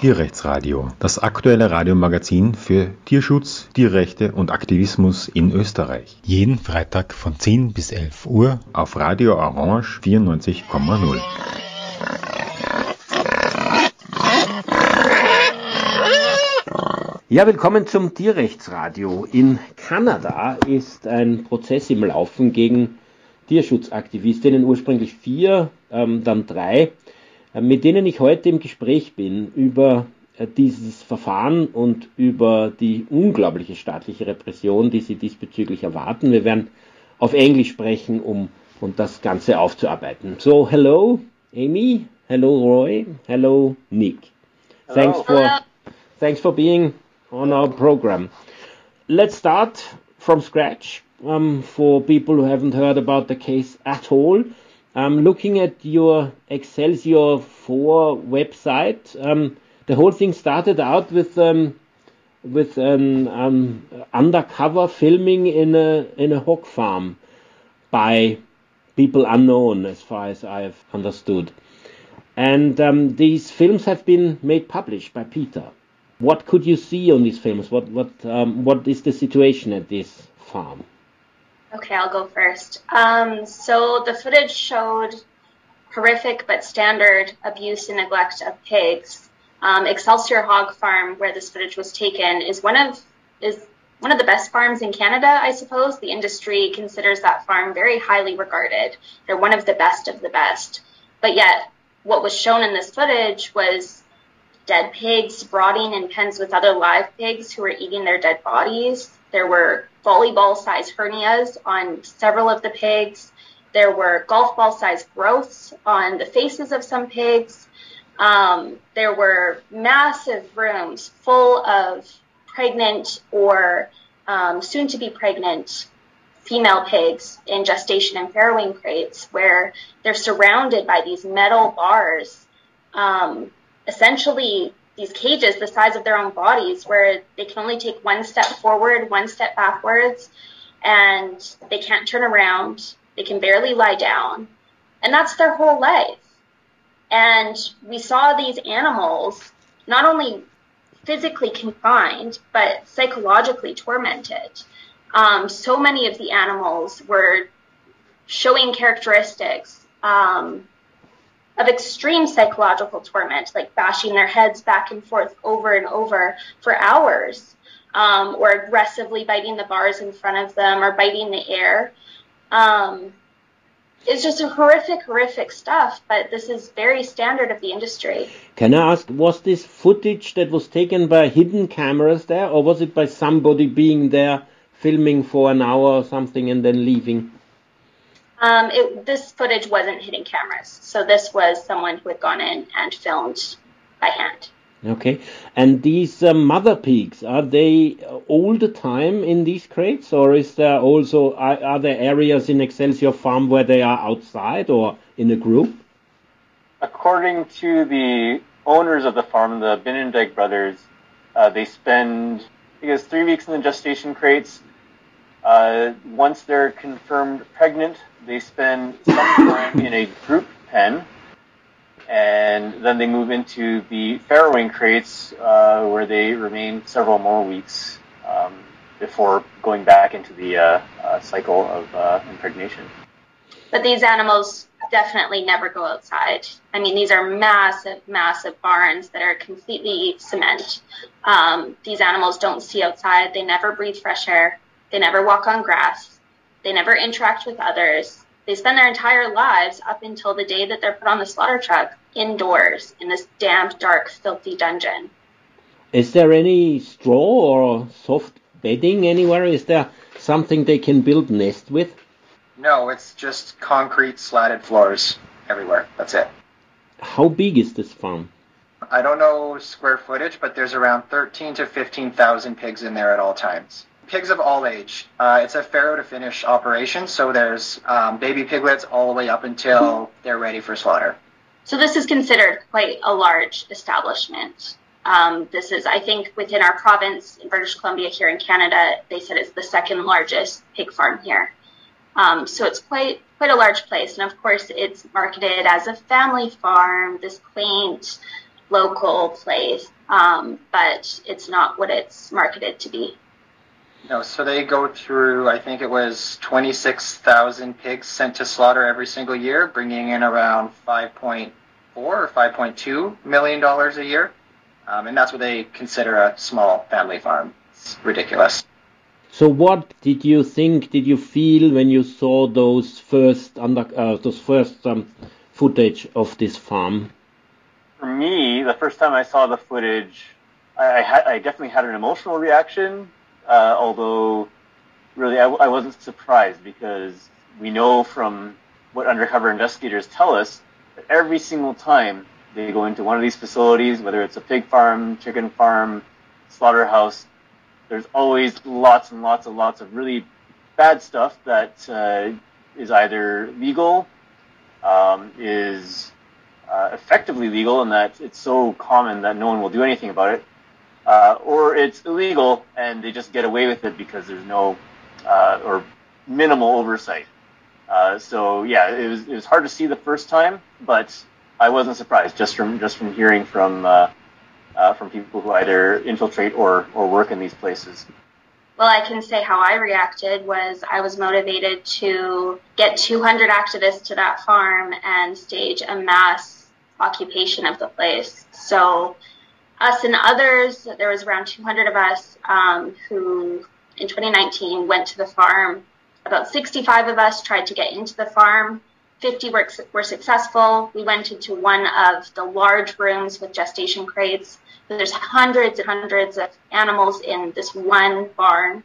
Tierrechtsradio, das aktuelle Radiomagazin für Tierschutz, Tierrechte und Aktivismus in Österreich. Jeden Freitag von 10 bis 11 Uhr auf Radio Orange 94,0. Ja, willkommen zum Tierrechtsradio. In Kanada ist ein Prozess im Laufen gegen Tierschutzaktivistinnen, ursprünglich vier, ähm, dann drei. Äh, mit denen ich heute im Gespräch bin über äh, dieses Verfahren und über die unglaubliche staatliche Repression, die sie diesbezüglich erwarten. Wir werden auf Englisch sprechen, um und das Ganze aufzuarbeiten. So, hello, Amy. Hello, Roy. Hello, Nick. Hello. Thanks for thanks for being on our program. Let's start from scratch um, for people who haven't heard about the case at all. Um, looking at your Excelsior 4 website, um, the whole thing started out with um, with an um, undercover filming in a in a hog farm by people unknown, as far as I've understood. And um, these films have been made published by PETA. What could you see on these films? What what um, what is the situation at this farm? Okay, I'll go first. Um, so the footage showed horrific but standard abuse and neglect of pigs. Um, Excelsior Hog Farm, where this footage was taken, is one of is one of the best farms in Canada, I suppose. The industry considers that farm very highly regarded. They're one of the best of the best. But yet, what was shown in this footage was dead pigs rotting in pens with other live pigs who were eating their dead bodies. There were volleyball sized hernias on several of the pigs. There were golf ball sized growths on the faces of some pigs. Um, there were massive rooms full of pregnant or um, soon to be pregnant female pigs in gestation and farrowing crates where they're surrounded by these metal bars, um, essentially these cages the size of their own bodies where they can only take one step forward, one step backwards, and they can't turn around. They can barely lie down. And that's their whole life. And we saw these animals not only physically confined, but psychologically tormented. Um, so many of the animals were showing characteristics um, of extreme psychological torment, like bashing their heads back and forth over and over for hours, um, or aggressively biting the bars in front of them or biting the air. Um, it's just horrific, horrific stuff, but this is very standard of the industry. Can I ask, was this footage that was taken by hidden cameras there, or was it by somebody being there filming for an hour or something and then leaving? Um, it, this footage wasn't hidden cameras, so this was someone who had gone in and filmed by hand. Okay, and these uh, mother pigs are they all the time in these crates, or is there also are, are, there areas in Excelsior Farm where they are outside or in a group? According to the owners of the farm, the Binnendyk brothers, uh, they spend I guess three weeks in the gestation crates. Uh, once they're confirmed pregnant, they spend some time in a group pen, and then they move into the farrowing crates, uh, where they remain several more weeks um, before going back into the uh, uh, cycle of uh, impregnation. But these animals definitely never go outside. I mean, these are massive, massive barns that are completely cement. Um, these animals don't see outside. They never breathe fresh air. They never walk on grass. They never interact with others. They spend their entire lives up until the day that they're put on the slaughter truck indoors in this damp, dark, filthy dungeon. Is there any straw or soft bedding anywhere? Is there something they can build nest with? No, it's just concrete slatted floors everywhere. That's it. How big is this farm? I don't know square footage, but there's around 13 to 15,000 pigs in there at all times pigs of all age. Uh, it's a farrow to finish operation, so there's um, baby piglets all the way up until they're ready for slaughter. So this is considered quite a large establishment. Um, this is, I think, within our province in British Columbia here in Canada, they said it's the second largest pig farm here. Um, so it's quite quite a large place, and of course, it's marketed as a family farm. This quaint, local place, um, but it's not what it's marketed to be. No, so they go through, I think it was 26,000 pigs sent to slaughter every single year, bringing in around 5.4 or 5.2 million dollars a year. Um, and that's what they consider a small family farm. It's ridiculous. So, what did you think? Did you feel when you saw those first under uh, those first um, footage of this farm? For me, the first time I saw the footage, I, I, had, I definitely had an emotional reaction. Uh, although, really, I, I wasn't surprised because we know from what undercover investigators tell us that every single time they go into one of these facilities, whether it's a pig farm, chicken farm, slaughterhouse, there's always lots and lots and lots of really bad stuff that uh, is either legal, um, is uh, effectively legal, and that it's so common that no one will do anything about it, uh, or it's illegal and they just get away with it because there's no uh, or minimal oversight. Uh, so yeah, it was it was hard to see the first time, but I wasn't surprised just from just from hearing from uh, uh, from people who either infiltrate or, or work in these places? Well, I can say how I reacted was I was motivated to get 200 activists to that farm and stage a mass occupation of the place. So us and others, there was around 200 of us um, who in 2019 went to the farm. About 65 of us tried to get into the farm. 50 were, were successful. We went into one of the large rooms with gestation crates. There's hundreds and hundreds of animals in this one barn.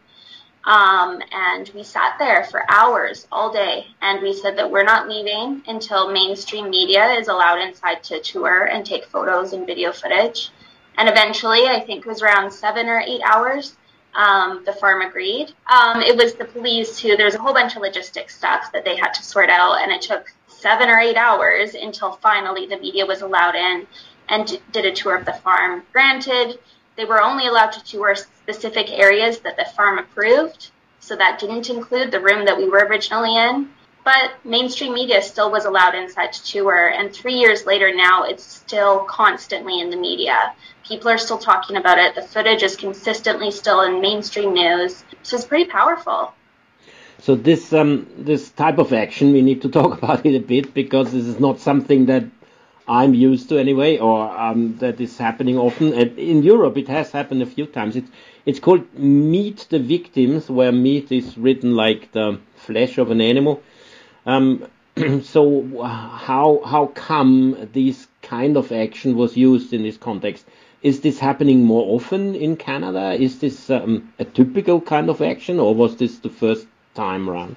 Um, and we sat there for hours all day and we said that we're not leaving until mainstream media is allowed inside to tour and take photos and video footage. And eventually, I think it was around seven or eight hours, um, the farm agreed. Um, it was the police who, there was a whole bunch of logistics stuff that they had to sort out, and it took seven or eight hours until finally the media was allowed in and did a tour of the farm. Granted, they were only allowed to tour specific areas that the farm approved, so that didn't include the room that we were originally in. But mainstream media still was allowed inside to tour, and three years later now, it's still constantly in the media. People are still talking about it. The footage is consistently still in mainstream news, so it's pretty powerful. So this um, this type of action, we need to talk about it a bit because this is not something that I'm used to anyway, or um, that is happening often. And in Europe, it has happened a few times. It's it's called Meet the Victims, where meat is written like the flesh of an animal. Um, so how how come this kind of action was used in this context? Is this happening more often in Canada? Is this um, a typical kind of action, or was this the first time around?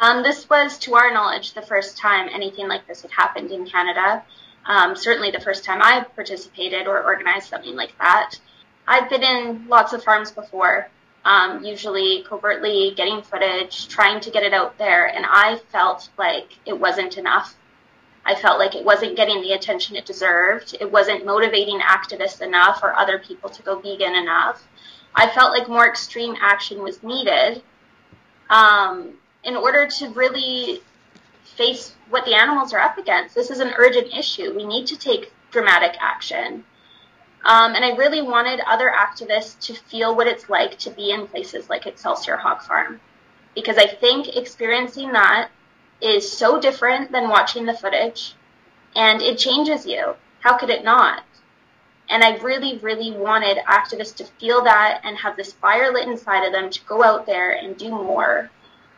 Um, this was, to our knowledge, the first time anything like this had happened in Canada. Um, certainly the first time I participated or organized something like that. I've been in lots of farms before, um, usually covertly getting footage, trying to get it out there, and I felt like it wasn't enough. I felt like it wasn't getting the attention it deserved. It wasn't motivating activists enough or other people to go vegan enough. I felt like more extreme action was needed um, in order to really face what the animals are up against. This is an urgent issue. We need to take dramatic action. Um, and I really wanted other activists to feel what it's like to be in places like Excelsior Hog Farm. Because I think experiencing that is so different than watching the footage and it changes you. How could it not? And I really, really wanted activists to feel that and have this fire lit inside of them to go out there and do more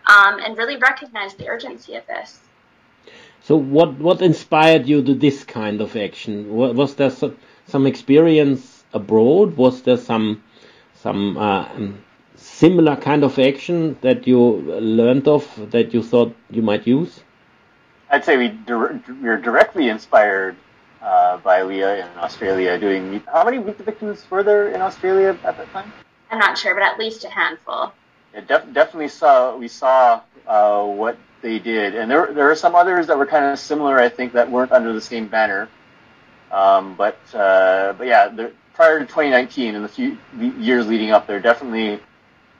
um, and really recognize the urgency of this. So what what inspired you to this kind of action? Was there some, some experience abroad? Was there some some uh, similar kind of action that you learned of that you thought you might use? I'd say we we are directly inspired uh, by Leah in Australia doing. How many Meet the Victims were there in Australia at that time? I'm not sure, but at least a handful. It def- definitely saw we saw uh, what they did, and there there are some others that were kind of similar. I think that weren't under the same banner, um, but uh, but yeah, there, prior to 2019 and the few years leading up, there are definitely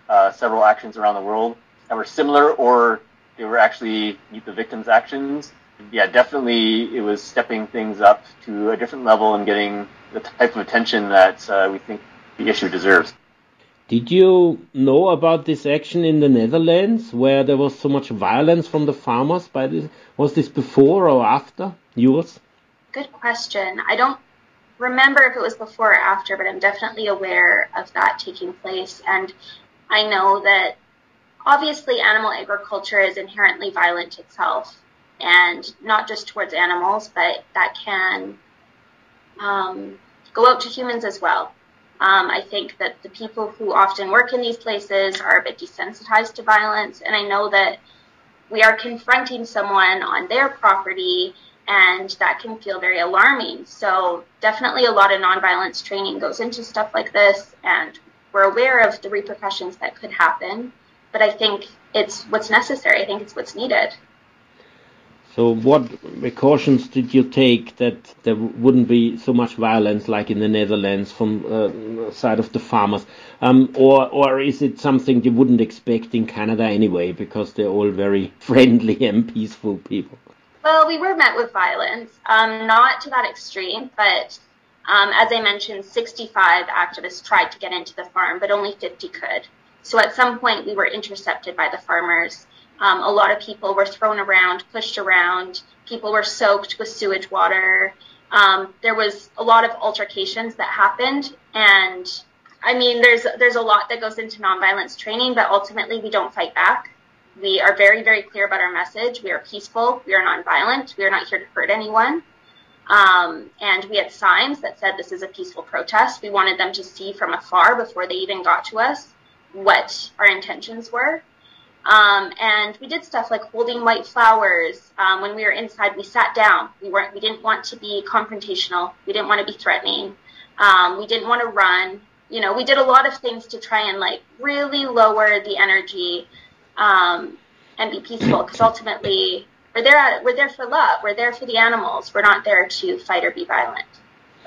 uh, several actions around the world that were similar, or they were actually meet the victims actions. yeah, definitely it was stepping things up to a different level and getting the type of attention that uh, we think the issue deserves. Did you know about this action in the Netherlands where there was so much violence from the farmers by this? Was this before or after yours? Good question. I don't remember if it was before or after, but I'm definitely aware of that taking place. And I know that obviously animal agriculture is inherently violent itself and not just towards animals, but that can um, go out to humans as well. Um, I think that the people who often work in these places are a bit desensitized to violence, and I know that we are confronting someone on their property, and that can feel very alarming. So, definitely a lot of nonviolence training goes into stuff like this, and we're aware of the repercussions that could happen, but I think it's what's necessary, I think it's what's needed. So what precautions did you take that there wouldn't be so much violence like in the Netherlands from uh, side of the farmers? Um, or, or is it something you wouldn't expect in Canada anyway because they're all very friendly and peaceful people? Well, we were met with violence, um, not to that extreme, but um, as I mentioned, 65 activists tried to get into the farm, but only 50 could. So at some point, we were intercepted by the farmers um, a lot of people were thrown around, pushed around. People were soaked with sewage water. Um, there was a lot of altercations that happened, and I mean, there's there's a lot that goes into nonviolence training, but ultimately we don't fight back. We are very very clear about our message. We are peaceful. We are nonviolent. We are not here to hurt anyone. Um, and we had signs that said this is a peaceful protest. We wanted them to see from afar before they even got to us what our intentions were. Um, and we did stuff like holding white flowers. Um, when we were inside, we sat down. We weren't. We didn't want to be confrontational. We didn't want to be threatening. Um, we didn't want to run. You know, we did a lot of things to try and like really lower the energy um, and be peaceful. Because ultimately, we're there. We're there for love. We're there for the animals. We're not there to fight or be violent.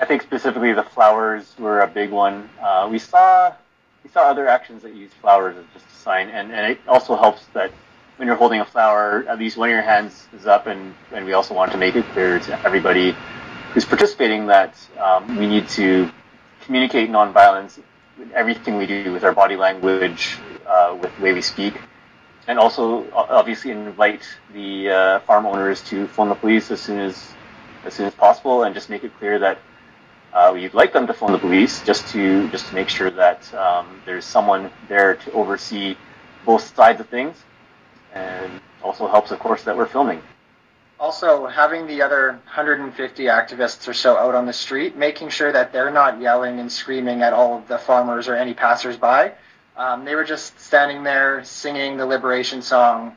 I think specifically the flowers were a big one. Uh, we saw we saw other actions that use flowers as just a sign, and, and it also helps that when you're holding a flower, at least one of your hands is up, and, and we also want to make it clear to everybody who's participating that um, we need to communicate nonviolence with everything we do with our body language, uh, with the way we speak, and also obviously invite the uh, farm owners to phone the police as soon as as soon as possible, and just make it clear that uh, we'd like them to phone the police just to just to make sure that um, there's someone there to oversee both sides of things, and also helps, of course, that we're filming. Also, having the other 150 activists or so out on the street, making sure that they're not yelling and screaming at all of the farmers or any passersby. Um, they were just standing there singing the liberation song,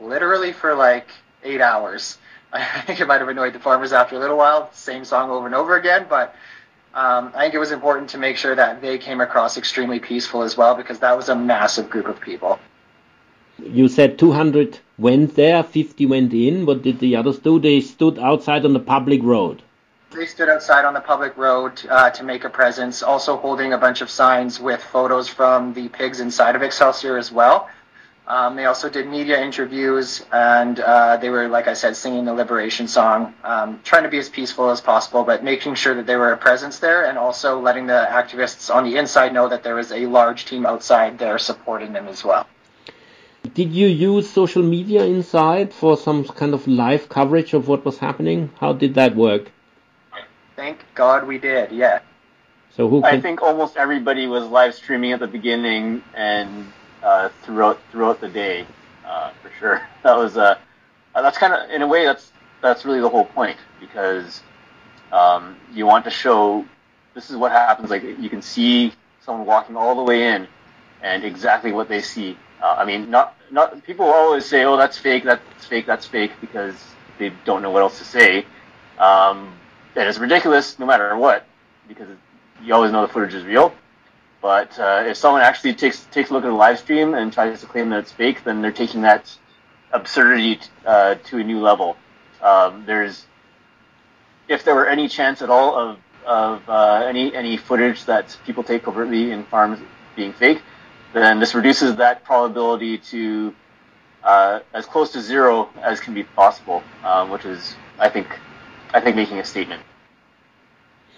literally for like eight hours. I think it might have annoyed the farmers after a little while, same song over and over again, but um, I think it was important to make sure that they came across extremely peaceful as well because that was a massive group of people. You said 200 went there, 50 went in. What did the others do? They stood outside on the public road. They stood outside on the public road uh, to make a presence, also holding a bunch of signs with photos from the pigs inside of Excelsior as well. Um, they also did media interviews, and uh, they were, like I said, singing the liberation song, um, trying to be as peaceful as possible, but making sure that they were a presence there, and also letting the activists on the inside know that there was a large team outside there supporting them as well. Did you use social media inside for some kind of live coverage of what was happening? How did that work? Thank God we did. Yeah. So who? Can... I think almost everybody was live streaming at the beginning, and uh, throughout throughout the day, uh, for sure. That was uh, that's kind of in a way that's that's really the whole point because um, you want to show this is what happens. Like you can see someone walking all the way in, and exactly what they see. Uh, I mean, not not people always say, "Oh, that's fake, that's fake, that's fake," because they don't know what else to say. Um, and it's ridiculous no matter what, because you always know the footage is real. But uh, if someone actually takes takes a look at the live stream and tries to claim that it's fake, then they're taking that absurdity uh, to a new level. Um, there's, if there were any chance at all of of uh, any any footage that people take covertly in farms being fake, then this reduces that probability to uh, as close to zero as can be possible, um, which is, I think, I think making a statement.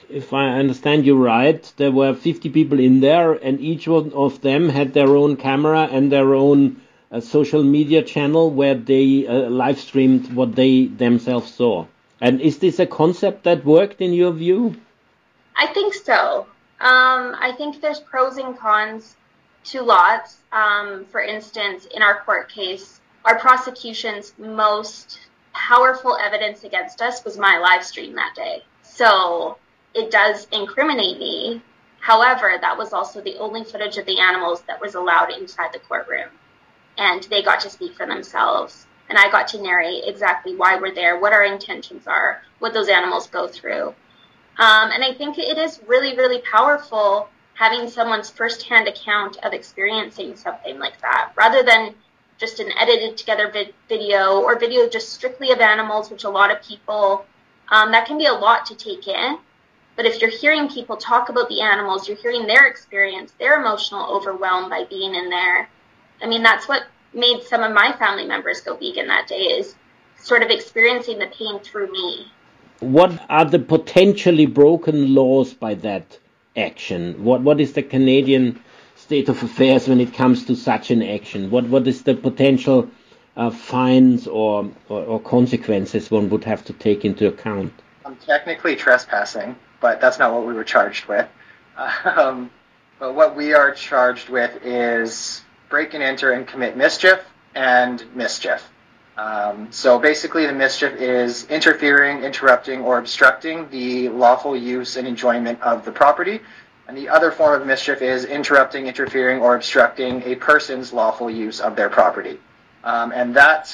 If I understand you right, there were 50 people in there, and each one of them had their own camera and their own uh, social media channel where they uh, live streamed what they themselves saw. And is this a concept that worked in your view? I think so. Um, I think there's pros and cons to lots. Um, for instance, in our court case, our prosecution's most powerful evidence against us was my live stream that day. So it does incriminate me. However, that was also the only footage of the animals that was allowed inside the courtroom. And they got to speak for themselves. And I got to narrate exactly why we're there, what our intentions are, what those animals go through. Um, and I think it is really, really powerful having someone's firsthand account of experiencing something like that, rather than just an edited together vid- video or video just strictly of animals, which a lot of people, um, that can be a lot to take in. But if you're hearing people talk about the animals, you're hearing their experience, their emotional overwhelm by being in there. I mean, that's what made some of my family members go vegan that day is sort of experiencing the pain through me. What are the potentially broken laws by that action? What what is the Canadian state of affairs when it comes to such an action? What what is the potential uh, fines or, or, or consequences one would have to take into account? I'm technically trespassing, but that's not what we were charged with. Um, but what we are charged with is break and enter and commit mischief and mischief. Um, so basically, the mischief is interfering, interrupting, or obstructing the lawful use and enjoyment of the property. And the other form of mischief is interrupting, interfering, or obstructing a person's lawful use of their property. Um, and that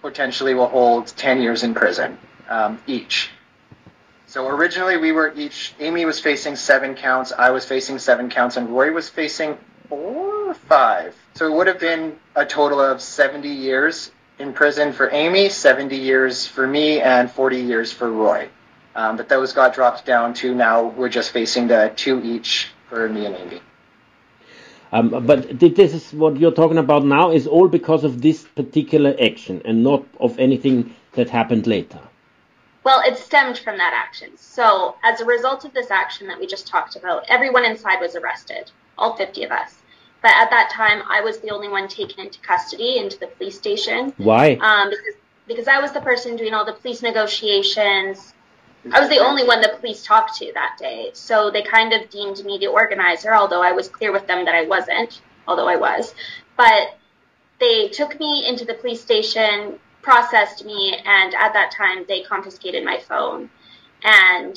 potentially will hold 10 years in prison um, each. So originally we were each, Amy was facing seven counts, I was facing seven counts, and Roy was facing four or five. So it would have been a total of 70 years in prison for Amy, 70 years for me, and 40 years for Roy. Um, but those got dropped down to now we're just facing the two each for me and Amy. Um, but this is what you're talking about now is all because of this particular action and not of anything that happened later. Well, it stemmed from that action. So, as a result of this action that we just talked about, everyone inside was arrested, all 50 of us. But at that time, I was the only one taken into custody into the police station. Why? Um, because because I was the person doing all the police negotiations. I was the only one the police talked to that day. So they kind of deemed me the organizer, although I was clear with them that I wasn't, although I was. But they took me into the police station, processed me, and at that time they confiscated my phone. And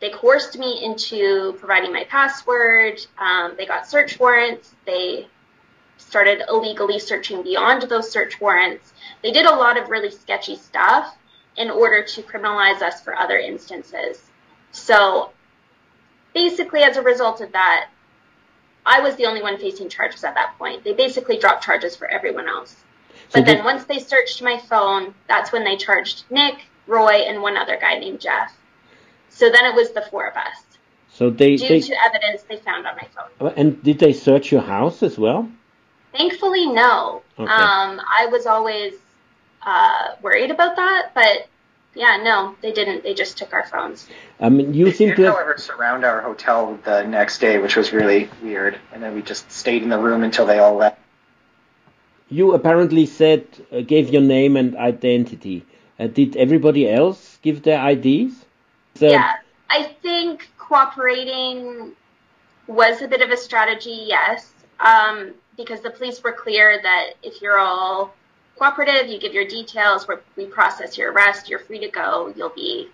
they coerced me into providing my password. Um, they got search warrants. They started illegally searching beyond those search warrants. They did a lot of really sketchy stuff in order to criminalize us for other instances. So basically, as a result of that, I was the only one facing charges at that point. They basically dropped charges for everyone else. But then once they searched my phone, that's when they charged Nick, Roy, and one other guy named Jeff. So then it was the four of us. So they due they, to evidence they found on my phone. And did they search your house as well? Thankfully, no. Okay. Um, I was always uh, worried about that, but yeah, no, they didn't. They just took our phones. I mean, you They seem did, to have, however, surround our hotel the next day, which was really weird. And then we just stayed in the room until they all left. you apparently said uh, gave your name and identity. Uh, did everybody else give their IDs? So, yeah, I think cooperating was a bit of a strategy, yes, um, because the police were clear that if you're all cooperative, you give your details, we process your arrest, you're free to go, you'll be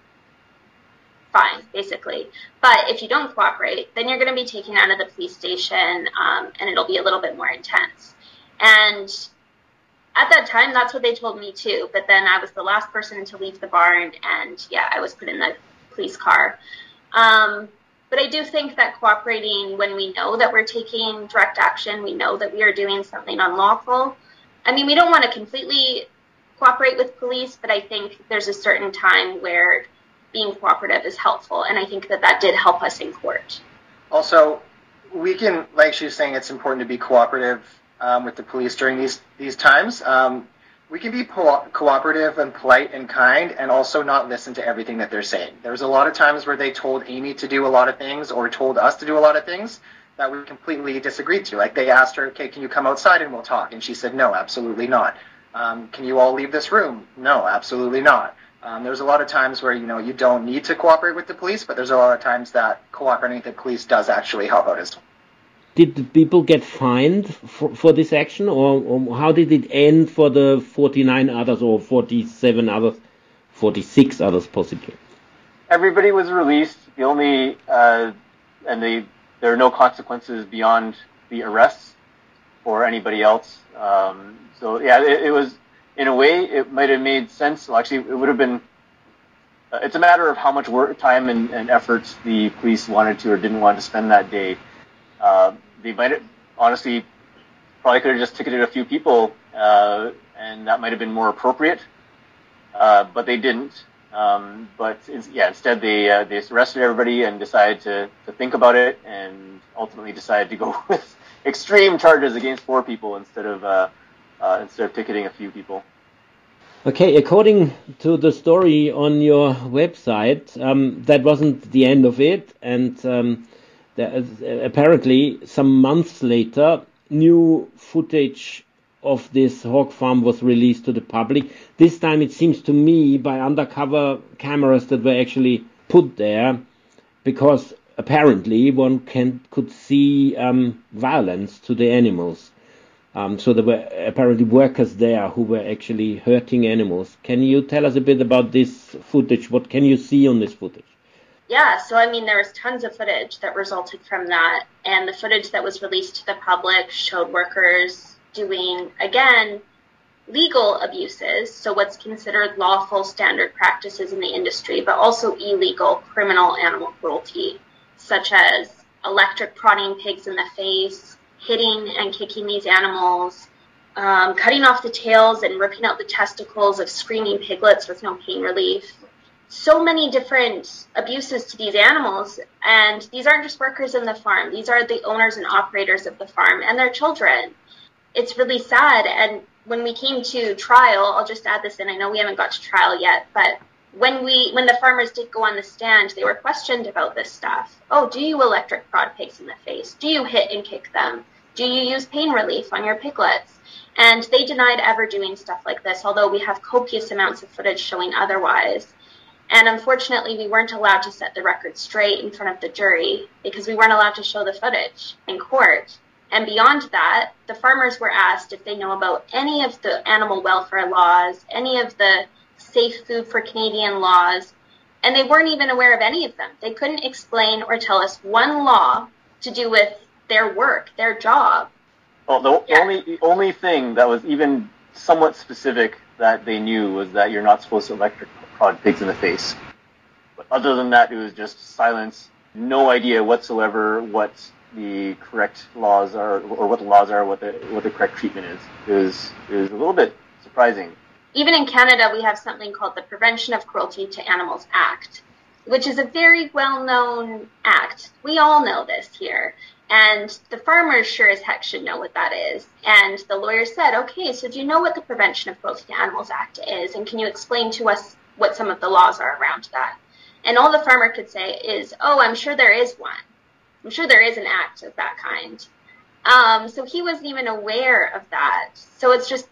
fine, basically. But if you don't cooperate, then you're going to be taken out of the police station, um, and it'll be a little bit more intense. And at that time, that's what they told me too. But then I was the last person to leave the barn, and yeah, I was put in the police car. Um, but I do think that cooperating when we know that we're taking direct action, we know that we are doing something unlawful. I mean, we don't want to completely cooperate with police, but I think there's a certain time where being cooperative is helpful, and I think that that did help us in court. Also, we can, like she was saying, it's important to be cooperative um, with the police during these these times. Um, we can be co- cooperative and polite and kind and also not listen to everything that they're saying. There was a lot of times where they told Amy to do a lot of things or told us to do a lot of things that we completely disagreed to. Like they asked her, okay, can you come outside and we'll talk? And she said, no, absolutely not. Um, can you all leave this room? No, absolutely not. Um, there's a lot of times where you know you don't need to cooperate with the police, but there's a lot of times that cooperating with the police does actually help out as well did the people get fined for, for this action, or, or, how did it end for the 49 others, or 47 others, 46 others possibly? Everybody was released. The only uh, and they there are no consequences beyond the arrests for anybody else. Um, so yeah, it, it, was in a way it might have made sense. Well, actually, it would have been. Uh, it's a matter of how much work, time, and, and effort the police wanted to or didn't want to spend that day. Uh, they might have, honestly probably could have just ticketed a few people, uh, and that might have been more appropriate. Uh, but they didn't. Um, but yeah, instead they uh, they arrested everybody and decided to, to think about it, and ultimately decided to go with extreme charges against four people instead of uh, uh, instead of ticketing a few people. Okay, according to the story on your website, um, that wasn't the end of it, and um, there, apparently, some months later, new footage of this hog farm was released to the public. This time, it seems to me, by undercover cameras that were actually put there, because apparently one can could see um, violence to the animals. Um, so there were apparently workers there who were actually hurting animals. Can you tell us a bit about this footage? What can you see on this footage? Yeah, so I mean, there was tons of footage that resulted from that, and the footage that was released to the public showed workers doing, again, legal abuses, so what's considered lawful standard practices in the industry, but also illegal criminal animal cruelty, such as electric prodding pigs in the face, hitting and kicking these animals, um, cutting off the tails and ripping out the testicles of screaming piglets with no pain relief, so many different abuses to these animals. And these aren't just workers in the farm, these are the owners and operators of the farm and their children. It's really sad. And when we came to trial, I'll just add this in. I know we haven't got to trial yet, but when we when the farmers did go on the stand, they were questioned about this stuff. Oh, do you electric prod pigs in the face? Do you hit and kick them? Do you use pain relief on your piglets? And they denied ever doing stuff like this, although we have copious amounts of footage showing otherwise. And unfortunately, we weren't allowed to set the record straight in front of the jury because we weren't allowed to show the footage in court. And beyond that, the farmers were asked if they know about any of the animal welfare laws, any of the safe food for Canadian laws, and they weren't even aware of any of them. They couldn't explain or tell us one law to do with their work, their job. Well, the yeah. only the only thing that was even somewhat specific that they knew was that you're not supposed to electric prod pigs in the face. But other than that, it was just silence. No idea whatsoever what the correct laws are, or what the laws are, what the what the correct treatment is. is was a little bit surprising. Even in Canada, we have something called the Prevention of Cruelty to Animals Act, which is a very well known act. We all know this here. And the farmers sure as heck should know what that is. And the lawyer said, okay, so do you know what the Prevention of Cruelty to Animals Act is? And can you explain to us what some of the laws are around that. And all the farmer could say is, oh, I'm sure there is one. I'm sure there is an act of that kind. Um, so he wasn't even aware of that. So it's just,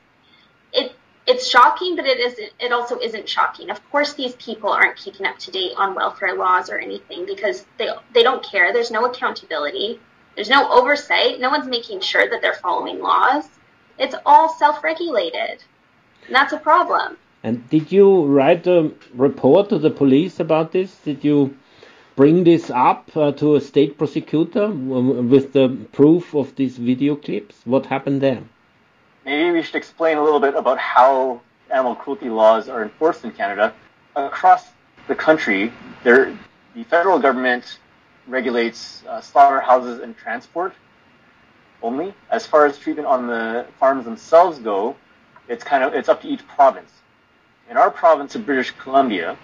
it, it's shocking, but it isn't, it also isn't shocking. Of course, these people aren't keeping up to date on welfare laws or anything because they, they don't care. There's no accountability. There's no oversight. No one's making sure that they're following laws. It's all self-regulated. And that's a problem. And did you write a report to the police about this? Did you bring this up uh, to a state prosecutor with the proof of these video clips? What happened there? Maybe we should explain a little bit about how animal cruelty laws are enforced in Canada. Across the country, there, the federal government regulates uh, slaughterhouses and transport only. As far as treatment on the farms themselves go, it's kind of it's up to each province in our province of British Columbia,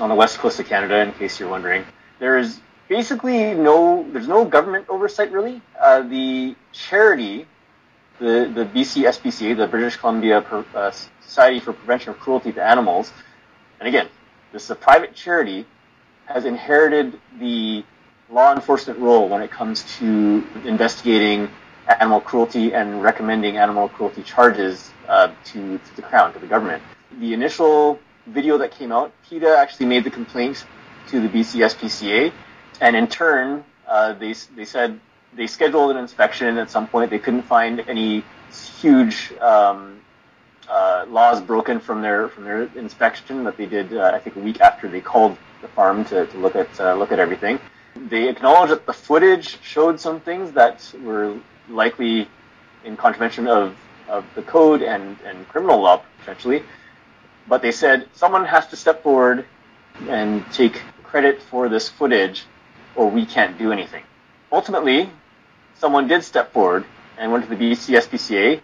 on the west coast of Canada, in case you're wondering, there is basically no, there's no government oversight really. Uh, the charity the, the BC SPCA, the British Columbia uh, Society for Prevention of Cruelty to Animals, and again, this is a private charity, has inherited the law enforcement role when it comes to investigating animal cruelty and recommending animal cruelty charges uh, to, to the Crown, to the government. The initial video that came out, PETA actually made the complaint to the BC SPCA, and in turn, uh, they, they said they scheduled an inspection at some point. They couldn't find any huge um, uh, laws broken from their from their inspection that they did. Uh, I think a week after they called the farm to, to look at uh, look at everything. They acknowledged that the footage showed some things that were likely in contravention of, of the code and, and criminal law potentially. But they said someone has to step forward and take credit for this footage or we can't do anything. Ultimately, someone did step forward and went to the BC SPCA.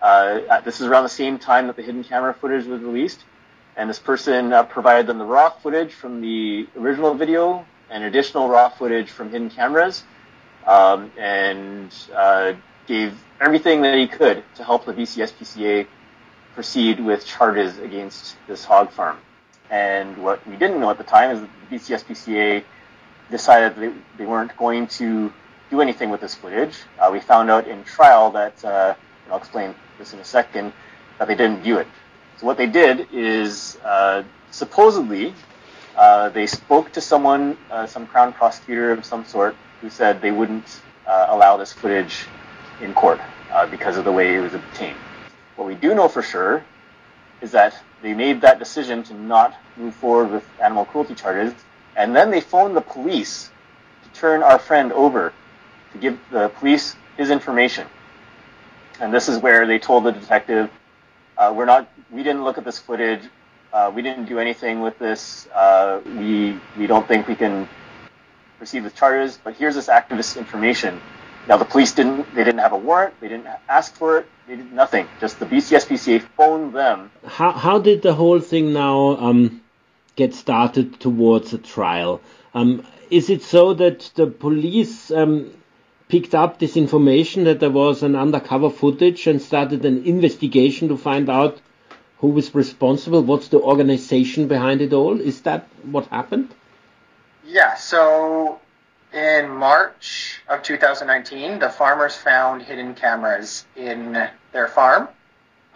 Uh, this is around the same time that the hidden camera footage was released. And this person uh, provided them the raw footage from the original video and additional raw footage from hidden cameras um, and uh, gave everything that he could to help the BC SPCA proceed with charges against this hog farm. And what we didn't know at the time is that the BC SPCA decided they, they weren't going to do anything with this footage. Uh, we found out in trial that, uh, I'll explain this in a second, that they didn't view it. So what they did is, uh, supposedly, uh, they spoke to someone, uh, some crown prosecutor of some sort, who said they wouldn't uh, allow this footage in court because of the way it was obtained. What we do know for sure is that they made that decision to not move forward with animal cruelty charges and then they phoned the police to turn our friend over to give the police his information. And this is where they told the detective, uh, "We're not. We didn't look at this footage. Uh, we didn't do anything with this. Uh, we we don't think we can proceed with charges. But here's this activist information." Now the police didn't. They didn't have a warrant. They didn't ask for it. They did nothing. Just the BCSPCA phoned them. How how did the whole thing now? Um get started towards a trial. Um, is it so that the police um, picked up this information that there was an undercover footage and started an investigation to find out who was responsible? What's the organization behind it all? Is that what happened? Yeah, so in March of 2019, the farmers found hidden cameras in their farm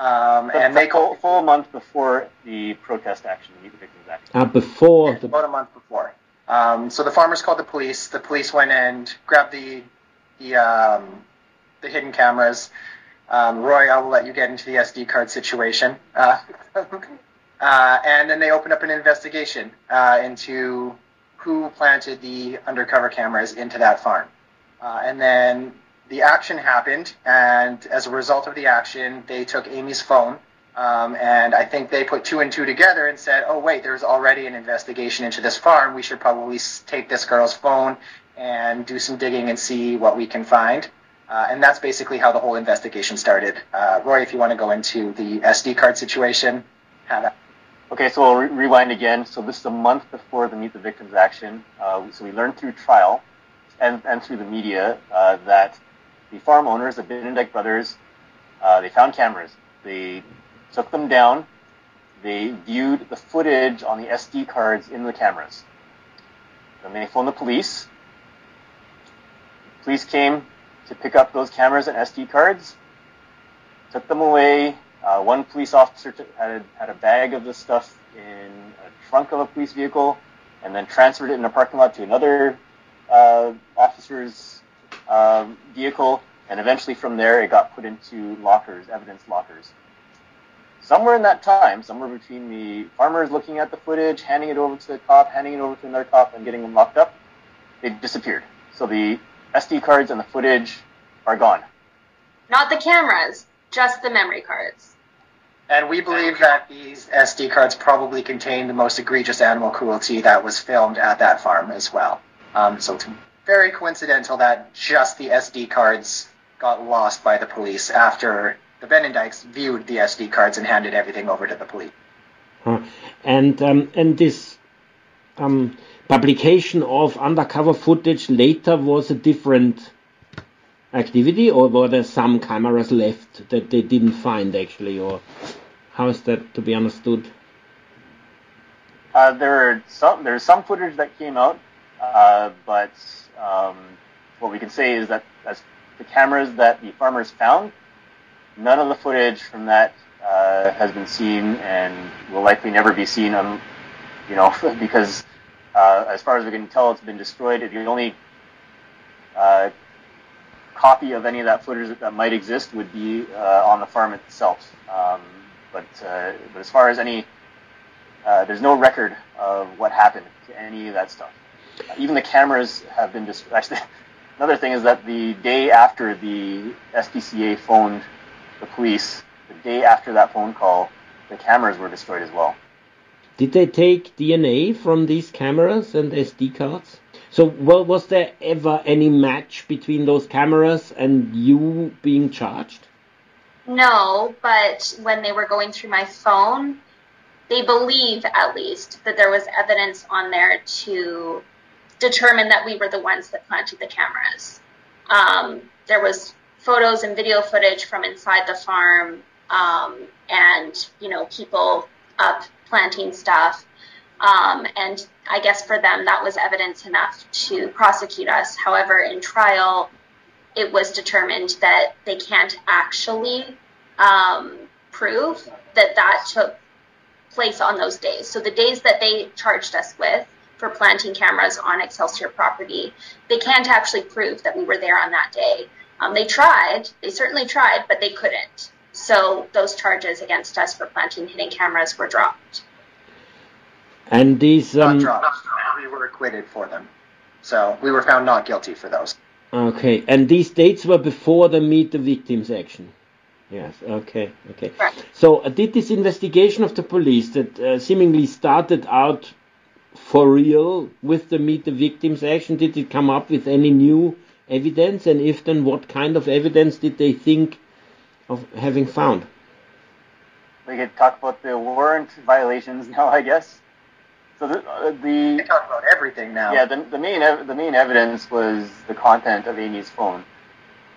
um, and they full, full month before the protest action, the Meet the Victims action. Uh, before the... about a month before. Um, so the farmers called the police. The police went and grabbed the the um, the hidden cameras. Um, Roy, I will let you get into the SD card situation. Uh, uh, and then they opened up an investigation uh, into who planted the undercover cameras into that farm. Uh, and then the action happened, and as a result of the action, they took Amy's phone. Um, and I think they put two and two together and said, oh, wait, there's already an investigation into this farm. We should probably take this girl's phone and do some digging and see what we can find. Uh, and that's basically how the whole investigation started. Uh, Roy, if you want to go into the SD card situation, have that. Okay, so we'll re- rewind again. So this is a month before the Meet the Victims action. Uh, so we learned through trial and, and through the media uh, that the farm owners, the Binnendyk brothers, uh, they found cameras. They took them down. They viewed the footage on the SD cards in the cameras. Then they phoned the police. Police came to pick up those cameras and SD cards, took them away. Uh, one police officer t- had, had a bag of the stuff in a trunk of a police vehicle and then transferred it in a parking lot to another uh, officer's um, vehicle, and eventually from there it got put into lockers, evidence lockers. Somewhere in that time, somewhere between the farmers looking at the footage, handing it over to the cop, handing it over to another cop, and getting them locked up, they disappeared. So the SD cards and the footage are gone. Not the cameras, just the memory cards. And we believe that these SD cards probably contain the most egregious animal cruelty that was filmed at that farm as well. Um, so it's very coincidental that just the SD cards got lost by the police after the Binnendyks viewed the SD cards and handed everything over to the police. Huh. And um, and this um, publication of undercover footage later was a different activity, or were there some cameras left that they didn't find actually, or how is that to be understood? Uh, there are some there's some footage that came out, uh, but um, what we can say is that as the cameras that the farmers found, none of the footage from that uh, has been seen and will likely never be seen. On, you know, because uh, as far as we can tell, it's been destroyed. The only uh, copy of any of that footage that, that might exist would be uh, on the farm itself. Um, but uh, but as far as any, uh, there's no record of what happened to any of that stuff. Even the cameras have been destroyed. Actually, another thing is that the day after the SPCA phoned the police, the day after that phone call, the cameras were destroyed as well. Did they take DNA from these cameras and SD cards? So, was there ever any match between those cameras and you being charged? No, but when they were going through my phone, they believe at least that there was evidence on there to determine that we were the ones that planted the cameras. Um, there was photos and video footage from inside the farm, um, and you know people up planting stuff. Um, and I guess for them that was evidence enough to prosecute us. However, in trial, it was determined that they can't actually um, prove that that took place on those days. So the days that they charged us with for planting cameras on Excelsior property, they can't actually prove that we were there on that day. Um, they tried, they certainly tried, but they couldn't. So those charges against us for planting hidden cameras were dropped. And these um, not dropped. We were acquitted for them, so we were found not guilty for those. Okay, and these dates were before the Meet the Victims action. Yes. Okay. Okay. Right. So, uh, did this investigation of the police that uh, seemingly started out for real with the Meet the Victims action, did it come up with any new evidence? And if then, what kind of evidence did they think of having found? We could talk about the warrant violations now, I guess. So the, uh, the talk about everything now. yeah the, the main ev- the main evidence was the content of Amy's phone.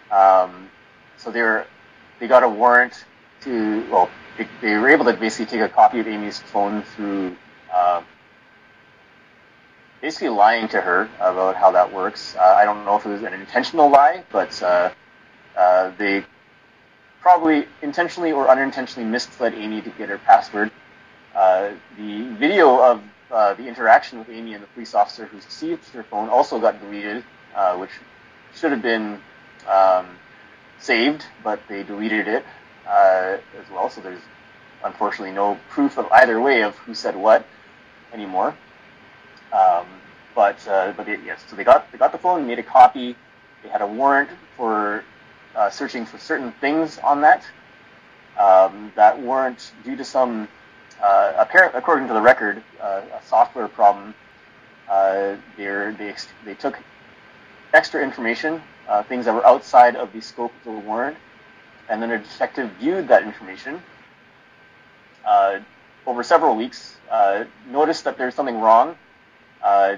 Um, so they were they got a warrant to well they, they were able to basically take a copy of Amy's phone through uh, basically lying to her about how that works. Uh, I don't know if it was an intentional lie, but uh, uh, they probably intentionally or unintentionally misled Amy to get her password. Uh, the video of uh, the interaction with Amy and the police officer who seized her phone also got deleted, uh, which should have been um, saved, but they deleted it uh, as well. So there's unfortunately no proof of either way of who said what anymore. Um, but uh, but yes, so they got they got the phone, made a copy. They had a warrant for uh, searching for certain things on that. Um, that warrant, due to some uh, according to the record, uh, a software problem, uh, they ex- they took extra information, uh, things that were outside of the scope of the warrant, and then a detective viewed that information uh, over several weeks, uh, noticed that there's something wrong,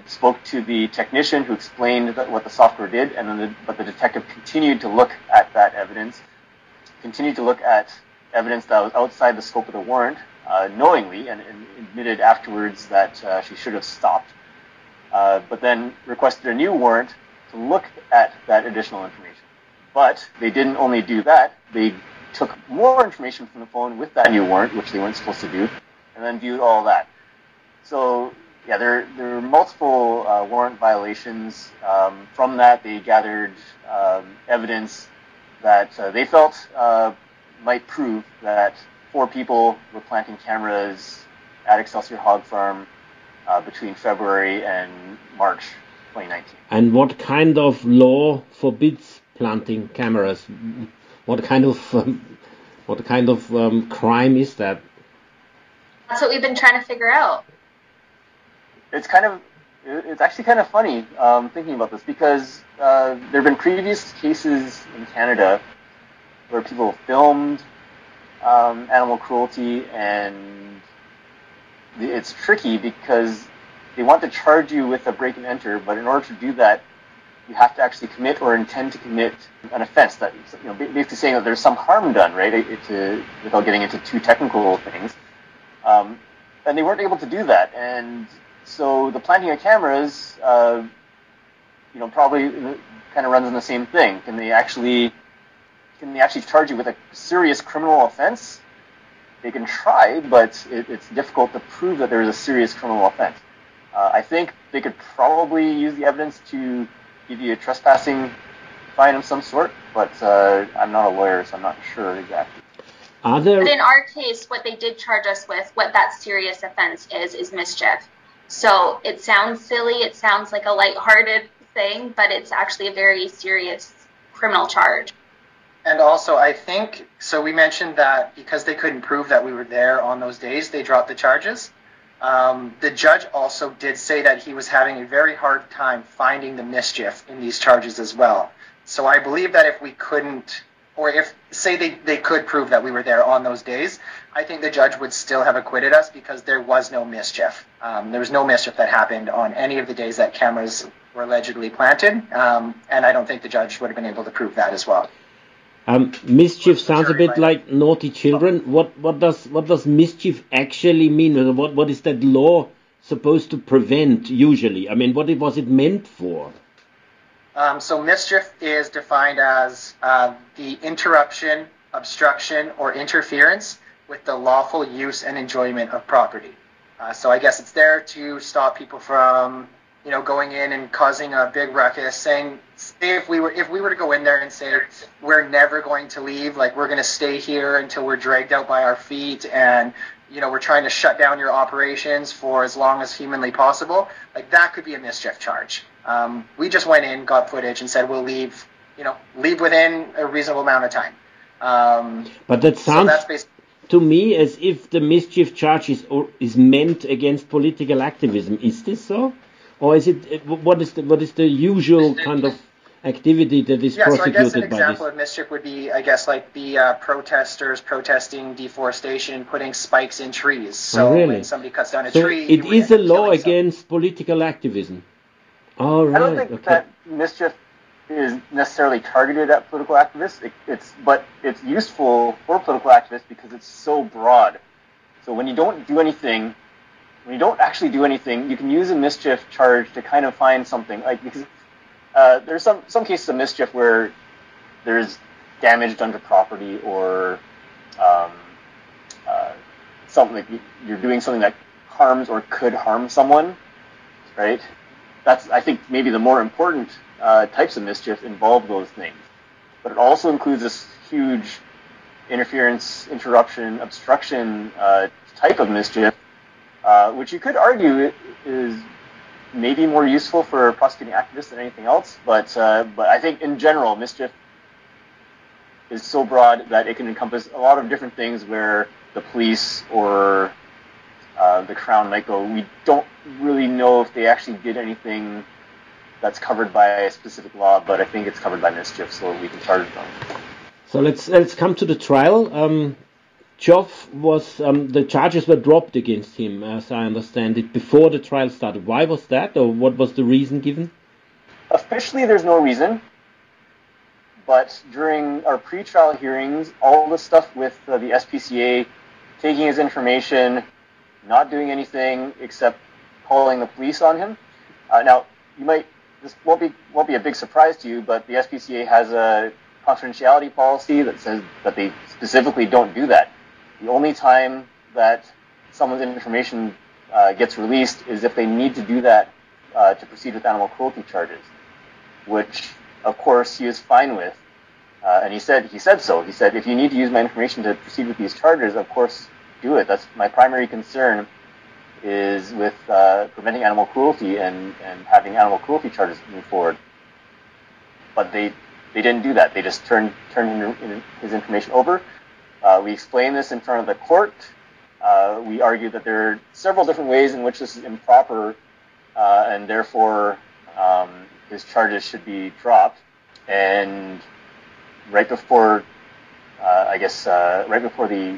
spoke to the technician who explained what the software did, and then the, but the detective continued to look at that evidence, continued to look at evidence that was outside the scope of the warrant, uh, knowingly, and, and admitted afterwards that uh, she should have stopped, uh, but then requested a new warrant to look at that additional information. But they didn't only do that, they took more information from the phone with that new warrant, which they weren't supposed to do, and then viewed all that. So yeah, there there were multiple uh, warrant violations. Um, from that, they gathered um, evidence that uh, they felt uh, might prove that four people were planting cameras at Excelsior Hog Farm uh, between February and March 2019. And what kind of law forbids planting cameras? What kind of um, what kind of um, crime is that? That's what we've been trying to figure out. it's kind of it's actually kind of funny um, thinking about this because uh, there have been previous cases in Canada where people filmed um, animal cruelty and it's tricky because they want to charge you with a break and enter, but in order to do that, you have to actually commit or intend to commit an offense that you know basically saying that there's some harm done, right? It, it, to, without getting into too technical things, um, and they weren't able to do that, and so the planting of cameras, uh, you know, probably kind of runs in the same thing. Can they actually can they actually charge you with a serious criminal offense? They can try, but it, it's difficult to prove that there is a serious criminal offense. Uh, I think they could probably use the evidence to give you a trespassing fine of some sort, but uh, I'm not a lawyer, so I'm not sure exactly. There... But in our case, what they did charge us with, what that serious offense is, is mischief. So it sounds silly, it sounds like a lighthearted thing, but it's actually a very serious criminal charge. And also, I think so. We mentioned that because they couldn't prove that we were there on those days, they dropped the charges. Um, the judge also did say that he was having a very hard time finding the mischief in these charges as well. So I believe that if we couldn't, or if, say, they, they could prove that we were there on those days, I think the judge would still have acquitted us because there was no mischief. Um, there was no mischief that happened on any of the days that cameras were allegedly planted, um, and I don't think the judge would have been able to prove that as well. Um, mischief sounds a bit like naughty children. What what does what does mischief actually mean? What what is that law supposed to prevent usually? I mean, what it, was it meant for? Um, so mischief is defined as uh, the interruption, obstruction, or interference with the lawful use and enjoyment of property. Uh, so I guess it's there to stop people from you know, going in and causing a big ruckus, saying if we were if we were to go in there and say we're never going to leave, like we're going to stay here until we're dragged out by our feet, and you know we're trying to shut down your operations for as long as humanly possible, like that could be a mischief charge. Um, we just went in, got footage, and said we'll leave, you know, leave within a reasonable amount of time. Um, but that sounds so to me as if the mischief charge is is meant against political activism. Is this so? Or is it what is the what is the usual kind of activity that is yeah, prosecuted so I guess an example of mischief would be, I guess, like the uh, protesters protesting deforestation, putting spikes in trees. So oh, really? when somebody cuts down a so tree, it is a law against political activism. All right. I don't think okay. that mischief is necessarily targeted at political activists. It, it's but it's useful for political activists because it's so broad. So when you don't do anything when you don't actually do anything, you can use a mischief charge to kind of find something. Like because uh, there's some some cases of mischief where there's damage done to property or um, uh, something like you're doing something that harms or could harm someone, right? That's I think maybe the more important uh, types of mischief involve those things, but it also includes this huge interference, interruption, obstruction uh, type of mischief uh, which you could argue is maybe more useful for prosecuting activists than anything else. But uh, but I think in general, mischief is so broad that it can encompass a lot of different things where the police or uh, the crown might go. We don't really know if they actually did anything that's covered by a specific law, but I think it's covered by mischief, so we can charge them. So let's let's come to the trial. Um, Geoff was um, the charges were dropped against him, as I understand it, before the trial started. Why was that, or what was the reason given? Officially, there's no reason, but during our pre-trial hearings, all the stuff with uh, the SPCA taking his information, not doing anything except calling the police on him. Uh, now, you might this won't be won't be a big surprise to you, but the SPCA has a confidentiality policy that says that they specifically don't do that. The only time that someone's information uh, gets released is if they need to do that uh, to proceed with animal cruelty charges, which of course he is fine with. Uh, and he said he said so. He said if you need to use my information to proceed with these charges, of course do it. That's my primary concern is with uh, preventing animal cruelty and, and having animal cruelty charges move forward. But they they didn't do that. They just turned turned his information over uh, we explain this in front of the court. Uh, we argue that there are several different ways in which this is improper, uh, and therefore um, his charges should be dropped. And right before, uh, I guess, uh, right before the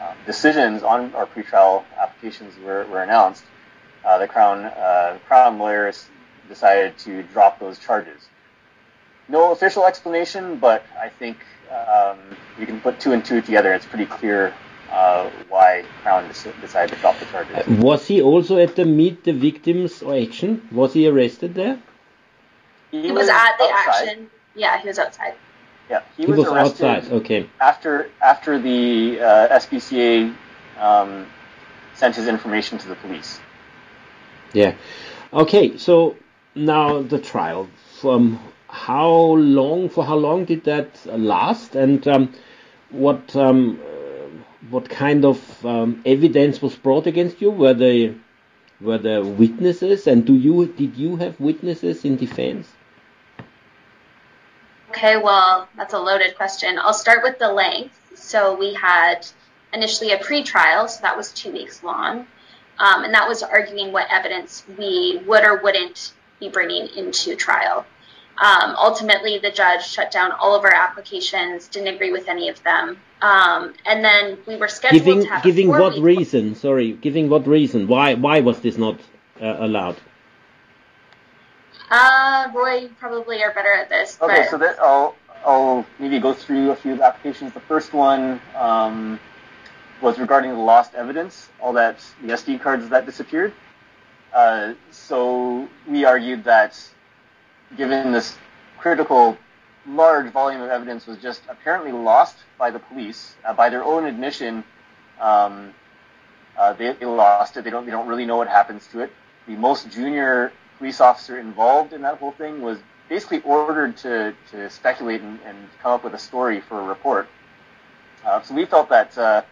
um, decisions on our pretrial applications were, were announced, uh, the Crown Crown lawyers decided to drop those charges. No official explanation, but I think um, you can put two and two together. It's pretty clear uh, why Crown decided to drop the charges. Uh, was he also at the Meet the Victims action? Was he arrested there? He, he was, was, at the outside. action. Yeah, he was outside. Yeah, he, he was, was outside. Okay. After after the uh, SPCA um, sent his information to the police. Yeah. Okay, so now the trial. From how long? For how long did that last? And um, what um, what kind of um, evidence was brought against you? Were there were there witnesses? And do you did you have witnesses in defense? Okay, well, that's a loaded question. I'll start with the length. So we had initially a pre-trial, so that was two weeks long. Um, and that was arguing what evidence we would or wouldn't be bringing into trial. Um, ultimately, the judge shut down all of our applications, didn't agree with any of them, um, and then we were scheduled giving, to have giving what reason? Sorry, giving what reason? Why why was this not uh, allowed? Uh, Roy, you probably are better at this. Okay, but... so that I'll I'll maybe go through a few of the applications. The first one um, was regarding the lost evidence, all that the SD cards that disappeared. Uh, so we argued that given this critical large volume of evidence was just apparently lost by the police uh, by their own admission. Um, uh, they, they, lost it. They don't. They don't really know what happens to it. The most junior police officer involved in that whole thing was basically ordered to to speculate and, and come up with a story for a report. Uh, so we felt that uh,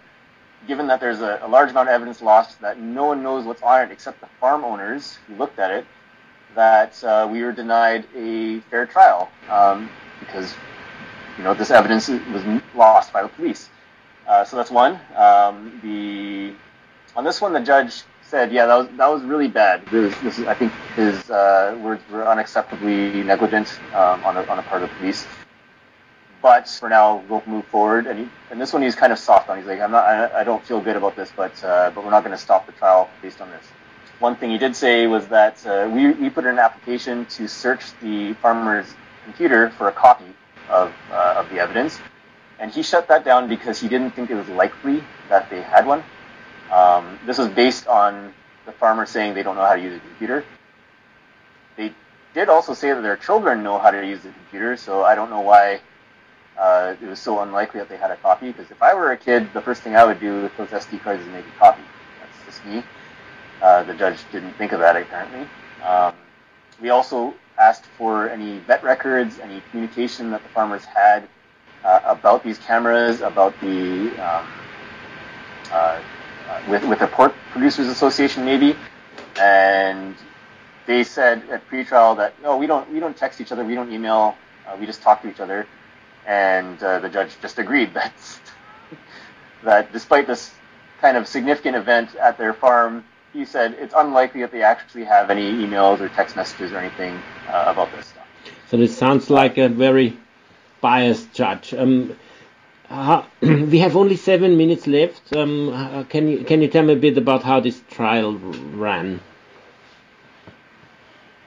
given that there's a, a, large amount of evidence lost, that no one knows what's on it except the farm owners who looked at it, that uh, we were denied a fair trial um, because you know this evidence was lost by the police. Uh, so that's one. Um, the on this one, the judge said, "Yeah, that was that was really bad. This, this I think his uh, words were unacceptably negligent um, on, a, on the part of the police." but for now we'll move forward. And, he, and this one he's kind of soft on. He's like, I'm not, I, I don't feel good about this, but uh, but we're not going to stop the trial based on this. One thing he did say was that uh, we we put in an application to search the farmer's computer for a copy of uh, of the evidence, and he shut that down because he didn't think it was likely that they had one. Um, this was based on the farmer saying they don't know how to use a computer. They did also say that their children know how to use the computer, so I don't know why uh, it was so unlikely that they had a copy. Because if I were a kid, the first thing I would do with those SD cards is make a copy. That's just me. Uh, the judge didn't think of that apparently. Um, we also asked for any vet records, any communication that the farmers had uh, about these cameras, about the um, uh, uh, with with the Pork Producers Association maybe, and they said at pre-trial that no, we don't we don't text each other, we don't email, uh, we just talk to each other. And the judge just agreed that that despite this kind of significant event at their farm, he said it's unlikely that they actually have any emails or text messages or anything uh, about this stuff. So this sounds like a very biased judge. Um, uh, we have only seven minutes left. Um, uh, can you can you tell me a bit about how this trial ran?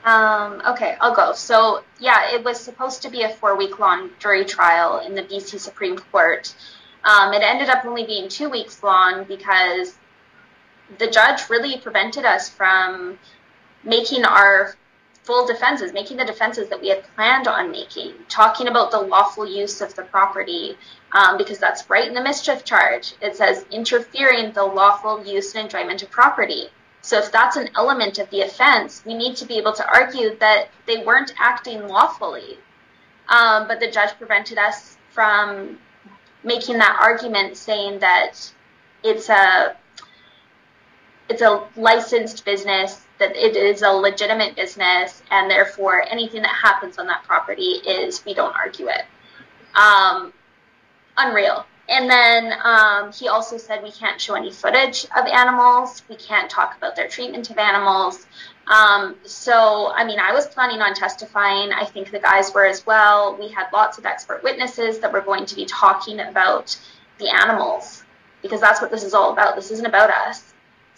Um, okay, I'll go. So, yeah, it was supposed to be a four week long jury trial in the BC Supreme Court. Um, it ended up only being two weeks long because the judge really prevented us from making our full defenses, making the defenses that we had planned on making, talking about the lawful use of the property, um, because that's right in the mischief charge. It says interfering the lawful use and enjoyment of property. So if that's an element of the offense, we need to be able to argue that they weren't acting lawfully. Um, but the judge prevented us from making that argument, saying that it's a it's a licensed business, that it is a legitimate business, and therefore anything that happens on that property is we don't argue it. Um, unreal. And then um, he also said we can't show any footage of animals. We can't talk about their treatment of animals. Um, so, I mean, I was planning on testifying. I think the guys were as well. We had lots of expert witnesses that were going to be talking about the animals because that's what this is all about. This isn't about us.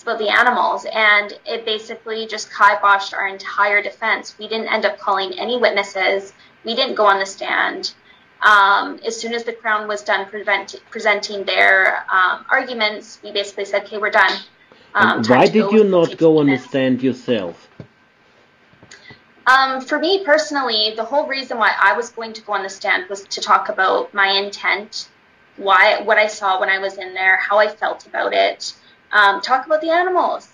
About the animals, and it basically just kiboshed our entire defense. We didn't end up calling any witnesses. We didn't go on the stand. Um, as soon as the Crown was done prevent, presenting their um, arguments, we basically said, "Okay, we're done." Um, why did you not go on the stand yourself? Um, for me personally, the whole reason why I was going to go on the stand was to talk about my intent, why what I saw when I was in there, how I felt about it, um, talk about the animals.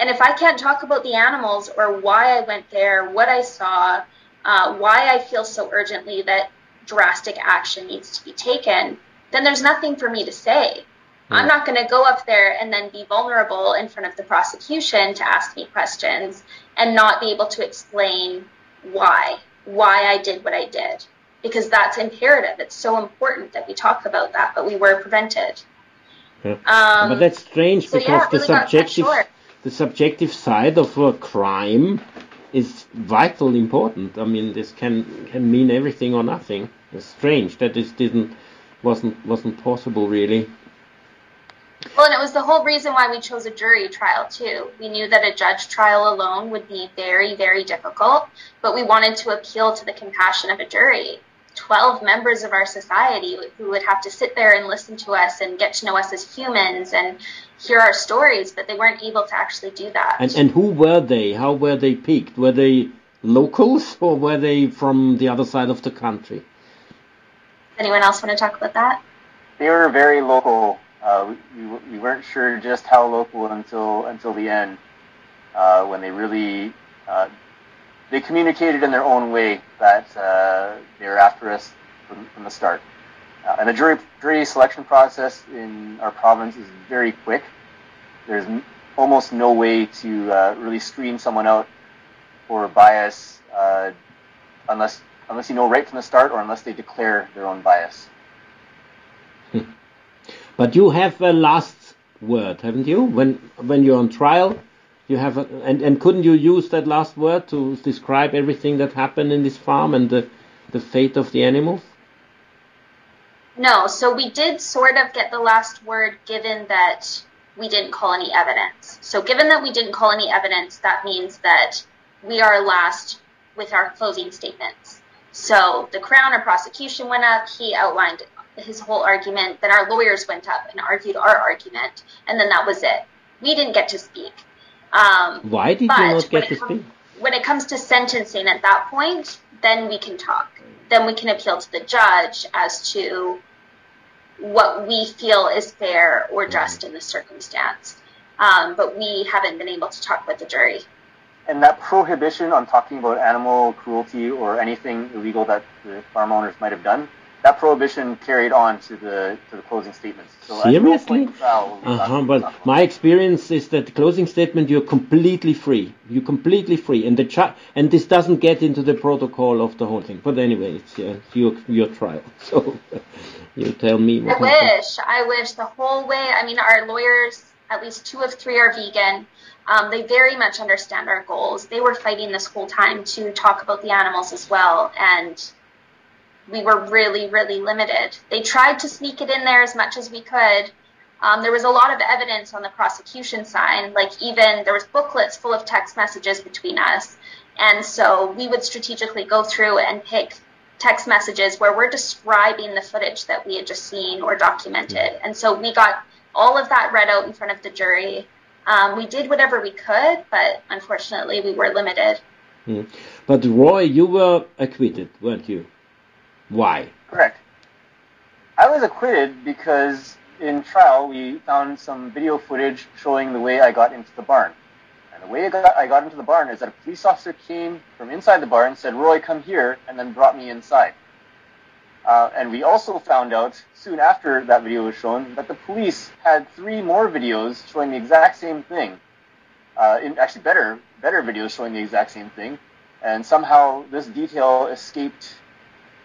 And if I can't talk about the animals or why I went there, what I saw, uh, why I feel so urgently that drastic action needs to be taken, then there's nothing for me to say. I'm not going to go up there and then be vulnerable in front of the prosecution to ask me questions and not be able to explain why, why I did what I did. Because that's imperative. It's so important that we talk about that, but we were prevented. Yeah. Um, but that's strange so because yeah, really the subjective the subjective side of a crime is vital important. I mean, this can can mean everything or nothing. It's strange that this didn't wasn't wasn't possible really. Well, and it was the whole reason why we chose a jury trial too. We knew that a judge trial alone would be very, very difficult, but we wanted to appeal to the compassion of a jury. 12 members of our society who would have to sit there and listen to us and get to know us as humans and hear our stories, but they weren't able to actually do that. And, and who were they? How were they picked? Were they locals or were they from the other side of the country? Anyone else want to talk about that? They were very local uh, we, we weren't sure just how local until until the end, uh, when they really uh, they communicated in their own way that uh, they were after us from, from the start. Uh, and the jury jury selection process in our province is very quick. There's almost no way to uh, really screen someone out for bias unless unless you know right from the start or unless they declare their own bias. But you have a last word, haven't you? When when you're on trial, you have a, and and couldn't you use that last word to describe everything that happened in this farm and the the fate of the animals? No, so we did sort of get the last word given that we didn't call any evidence. So given that we didn't call any evidence, that means that we are last with our closing statements. So the Crown or prosecution went up, he outlined his whole argument. Then our lawyers went up and argued our argument, and then that was it. We didn't get to speak. Um, Why did you not get to speak? When it comes to sentencing at that point, then we can talk. Then we can appeal to the judge as to what we feel is fair or just in the circumstance. Um, but we haven't been able to talk with the jury. And that prohibition on talking about animal cruelty or anything illegal that the farm owners might have done that prohibition carried on to the to the closing statements. So Seriously? uh-huh, but my experience is that the closing statement you're completely free. You're completely free, and the cha- and this doesn't get into the protocol of the whole thing. But anyway, it's, uh, your your trial. So you tell me. What I wish. I wish the whole way. I mean, our lawyers, at least two of three, are vegan. Um, they very much understand our goals. They were fighting this whole time to talk about the animals as well, and we were really, really limited. They tried to sneak it in there as much as we could. Um, there was a lot of evidence on the prosecution side, like even there was booklets full of text messages between us, and so we would strategically go through and pick text messages where we're describing the footage that we had just seen or documented, and so we got all of that read out in front of the jury. Um, we did whatever we could, but unfortunately, we were limited. Mm. But Roy, you were acquitted, weren't you? Why? Correct. I was acquitted because in trial we found some video footage showing the way I got into the barn. And the way I got, I got into the barn is that a police officer came from inside the barn, said, Roy, come here, and then brought me inside. Uh, and we also found out soon after that video was shown that the police had three more videos showing the exact same thing. Uh, in, actually, better better videos showing the exact same thing. And somehow this detail escaped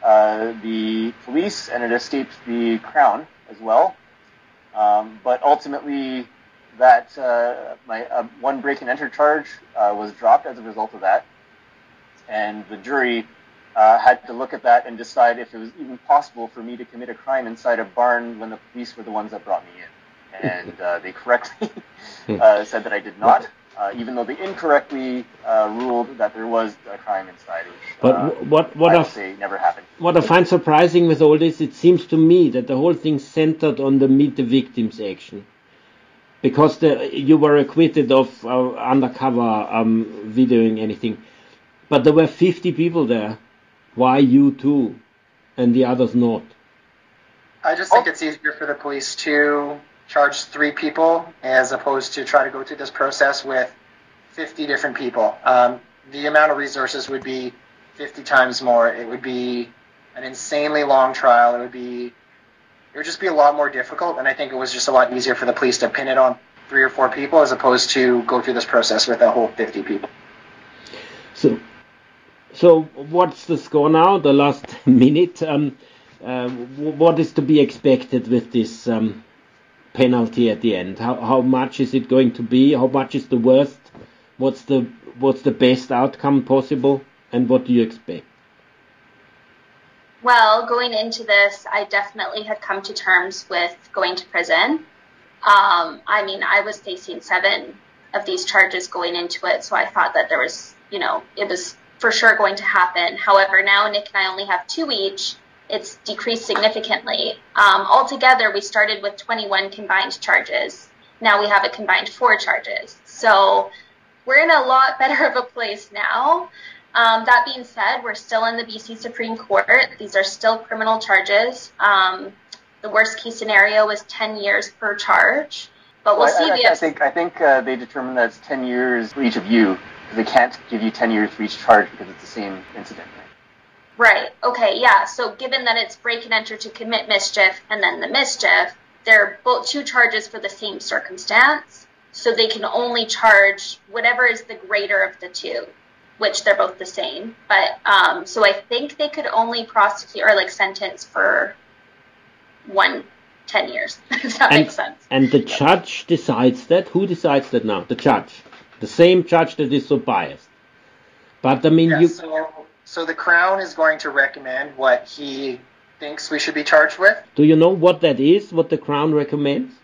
uh, the police and it escaped the crown as well. Um, but ultimately, that uh, my uh, one break and enter charge uh, was dropped as a result of that, and the jury uh, had to look at that and decide if it was even possible for me to commit a crime inside a barn when the police were the ones that brought me in. and uh, they correctly uh, said that I did not, uh, even though they incorrectly uh, ruled that there was a crime inside. Which, but uh, what what I I, say never happened. what I find surprising with all this, it seems to me that the whole thing centered on the Meet the Victims action. Because the, you were acquitted of uh, undercover um, videoing anything. But there were 50 people there. Why you two and the others not? I just think it's easier for the police to charge three people as opposed to try to go through this process with 50 different people. Um, the amount of resources would be 50 times more. It would be an insanely long trial. It would be it would just be a lot more difficult, and I think it was just a lot easier for the police to pin it on three or four people as opposed to go through this process with a whole 50 people. So, so what's the score now? The last minute. Um, uh, what is to be expected with this um, penalty at the end? How how much is it going to be? How much is the worst? What's the what's the best outcome possible? And what do you expect? Well, going into this, I definitely had come to terms with going to prison. Um, I mean, I was facing seven of these charges going into it, so I thought that there was, you know, it was for sure going to happen. However, now Nick and I only have two each. It's decreased significantly. Um, altogether, we started with 21 combined charges. Now we have a combined four charges. So we're in a lot better of a place now. Um, that being said, we're still in the BC Supreme Court. These are still criminal charges. Um, the worst case scenario is 10 years per charge. But we'll Well, see. I, I, I think I think uh, they determined that it's 10 years for each of you. because They can't give you 10 years for each charge because it's the same incident. Right? Right. Okay. Yeah. So given that it's break and enter to commit mischief and then the mischief, they're both two charges for the same circumstance. So they can only charge whatever is the greater of the two, which they're both the same. But um, so I think they could only prosecute or like sentence for one 10 years. if that And- makes sense. And the judge decides that. Who decides that now? The judge, the same judge that is so biased. But I mean, Yeah, you so, so the Crown is going to recommend what he thinks we should be charged with. do you know what that is? What the Crown recommends?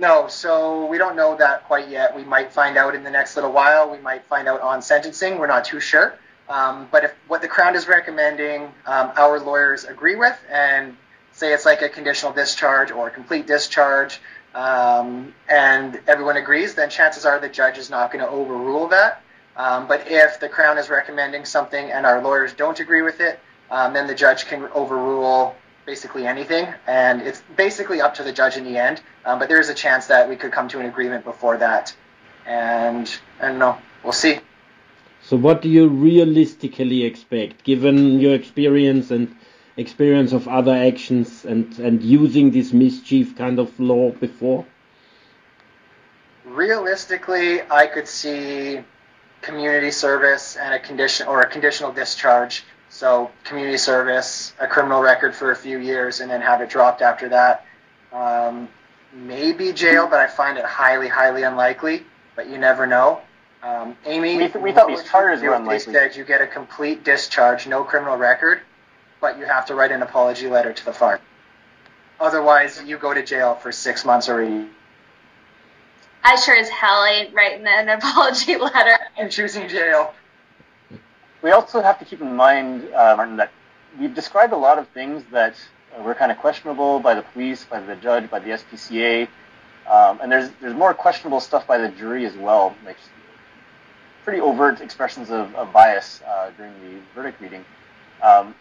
No, so we don't know that quite yet. We might find out in the next little while. We might find out on sentencing. We're not too sure. Um, but if what the Crown is recommending, um, our lawyers agree with, and say it's like a conditional discharge or a complete discharge, um, and everyone agrees, then chances are the judge is not going to overrule that. Um, but if the Crown is recommending something and our lawyers don't agree with it, um, then the judge can overrule basically anything, and it's basically up to the judge in the end. Um, but there is a chance that we could come to an agreement before that, and I don't know. We'll see. So, what do you realistically expect, given your experience and experience of other actions and, and using this mischief kind of law before? Realistically, I could see community service and a condition or a conditional discharge. So community service, a criminal record for a few years, and then have it dropped after that. Um, maybe jail, but I find it highly, highly unlikely. But you never know. Um, Amy, We th- we thought these charges were they unlikely. said you get a complete discharge, no criminal record, but you have to write an apology letter to the farm. Otherwise, you go to jail for six months or a year. I sure as hell ain't writing an apology letter. and choosing jail. We also have to keep in mind, uh, Martin, that we've described a lot of things that were kind of questionable by the police, by the judge, by the SPCA, um, and there's there's more questionable stuff by the jury as well, like pretty overt expressions of, of bias uh, during the verdict reading. Um,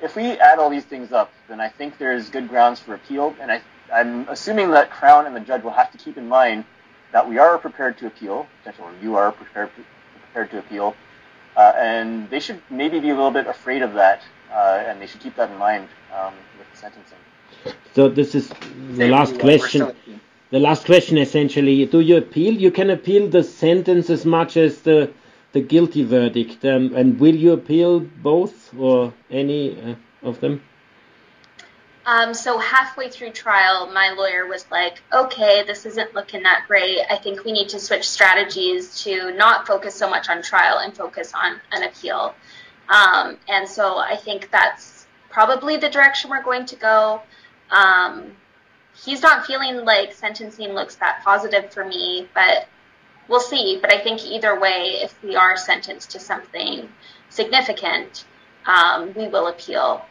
if we add all these things up, then I think there's good grounds for appeal, and I, I'm assuming that Crown and the judge will have to keep in mind that we are prepared to appeal, potentially, or you are prepared prepared to appeal, uh, and they should maybe be a little bit afraid of that, uh, and they should keep that in mind um, with the sentencing. So, this is the Same last question. The last question essentially, do you appeal? You can appeal the sentence as much as the the guilty verdict, um, and will you appeal both or any uh, of them? Um, so halfway through trial, my lawyer was like, "Okay, this isn't looking that great. I think we need to switch strategies to not focus so much on trial and focus on an appeal." Um, and so I think that's probably the direction we're going to go. Um, he's not feeling like sentencing looks that positive for me, but we'll see. But I think either way, if we are sentenced to something significant, um, we will appeal.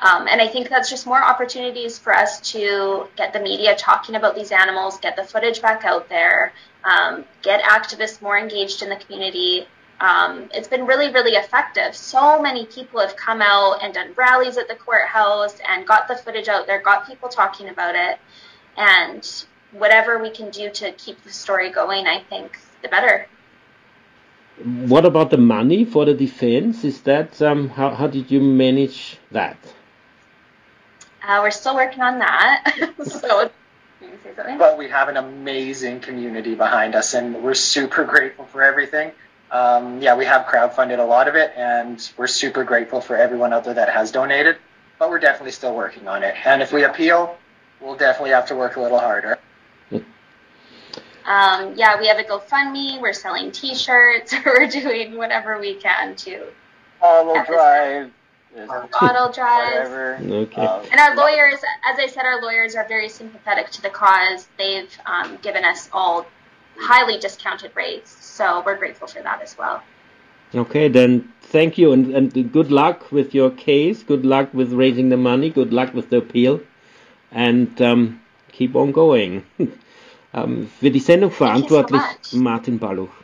Um, and I think that's just more opportunities for us to get the media talking about these animals, get the footage back out there, um, get activists more engaged in the community. Um, it's been really, really effective. So many people have come out and done rallies at the courthouse and got the footage out there, got people talking about it. And whatever we can do to keep the story going, I think the better. What about the money for the defense? Is that um, how, how did you manage that? Uh, we're still working on that. so, but we have an amazing community behind us, and we're super grateful for everything. Um, yeah, we have crowdfunded a lot of it, and we're super grateful for everyone out there that has donated. But we're definitely still working on it. And if we appeal, we'll definitely have to work a little harder. Um, yeah, we have a GoFundMe. We're selling T-shirts. we're doing whatever we can to. Auto drive. Auto drive. Okay. Um, and our lawyers, as I said, our lawyers are very sympathetic to the cause. They've um, given us all highly discounted rates, so we're grateful for that as well. Okay, then thank you and, and good luck with your case. Good luck with raising the money. Good luck with the appeal. And um, keep on going. Ähm, für die Sendung verantwortlich so Martin Balluch.